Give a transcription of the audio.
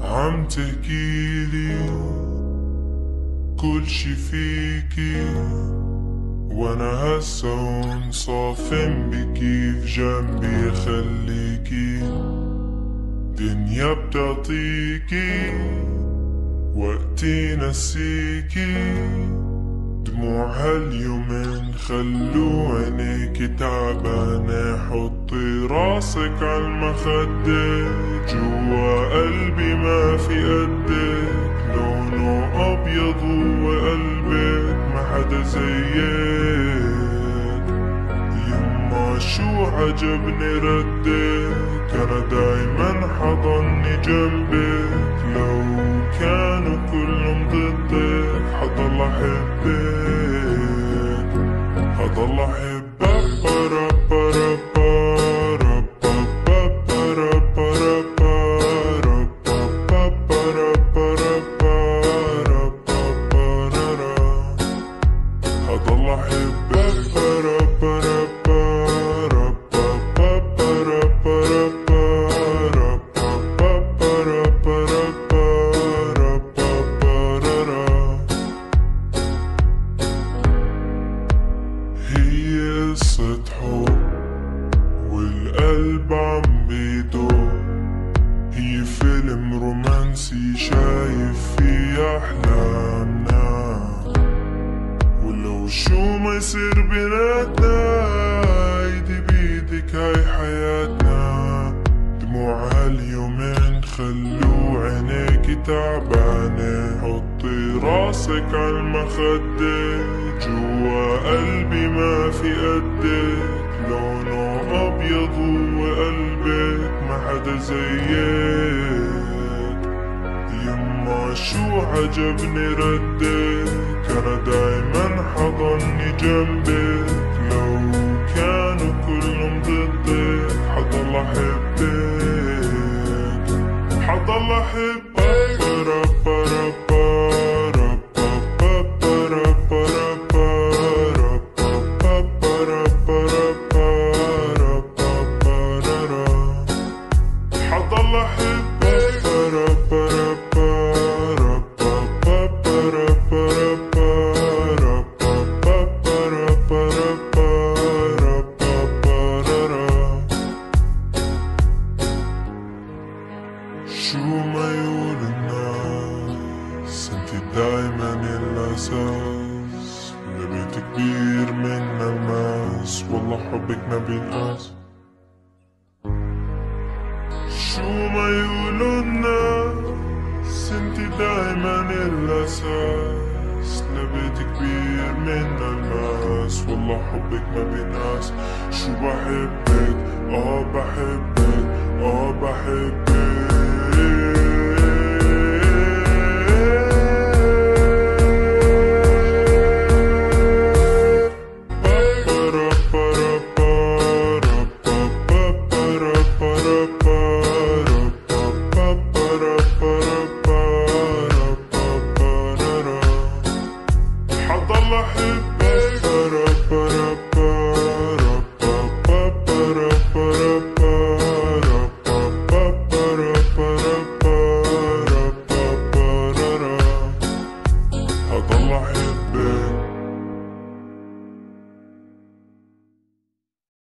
عم تحكيلي كل شي فيكي وأنا هسا هون صافن بكيف جنبي خليكي دنيا بتعطيكي وقتي نسيكي. دموع هاليومين خلو عينيكي تعبانة حطي راسك عالمخدة جوا قلبي ما في قدك لونه أبيض شو عجبني ردك أنا دايما حضني جنبك لو كانوا كلهم ضدك حضل أحبك حضل أحبك عم بيدور هي فيلم رومانسي شايف فيه أحلامنا. ولو شو ما يصير بيناتنا ايدي بيدك هاي حياتنا. دموع هاليومين خلو عينيكي تعبانة. حطي راسك عالمخدة جوا قلبي ما في قدك لونه أبيض وقلبك ما حدا زيك. يما شو عجبني ردك؟ أنا دايما حضني جنبك. لو كانوا كلهم ضدك حضل أحبك. حضل أحبك. برا شو ما يقول الناس انت دايما الاساس لبيت كبير من الماس والله حبك ما بينقاس شو ما يقولوا الناس انت دايما الاساس لبيت كبير من الماس والله حبك ما بينقاس شو بحبك آه بحبك آه بحبك my head back.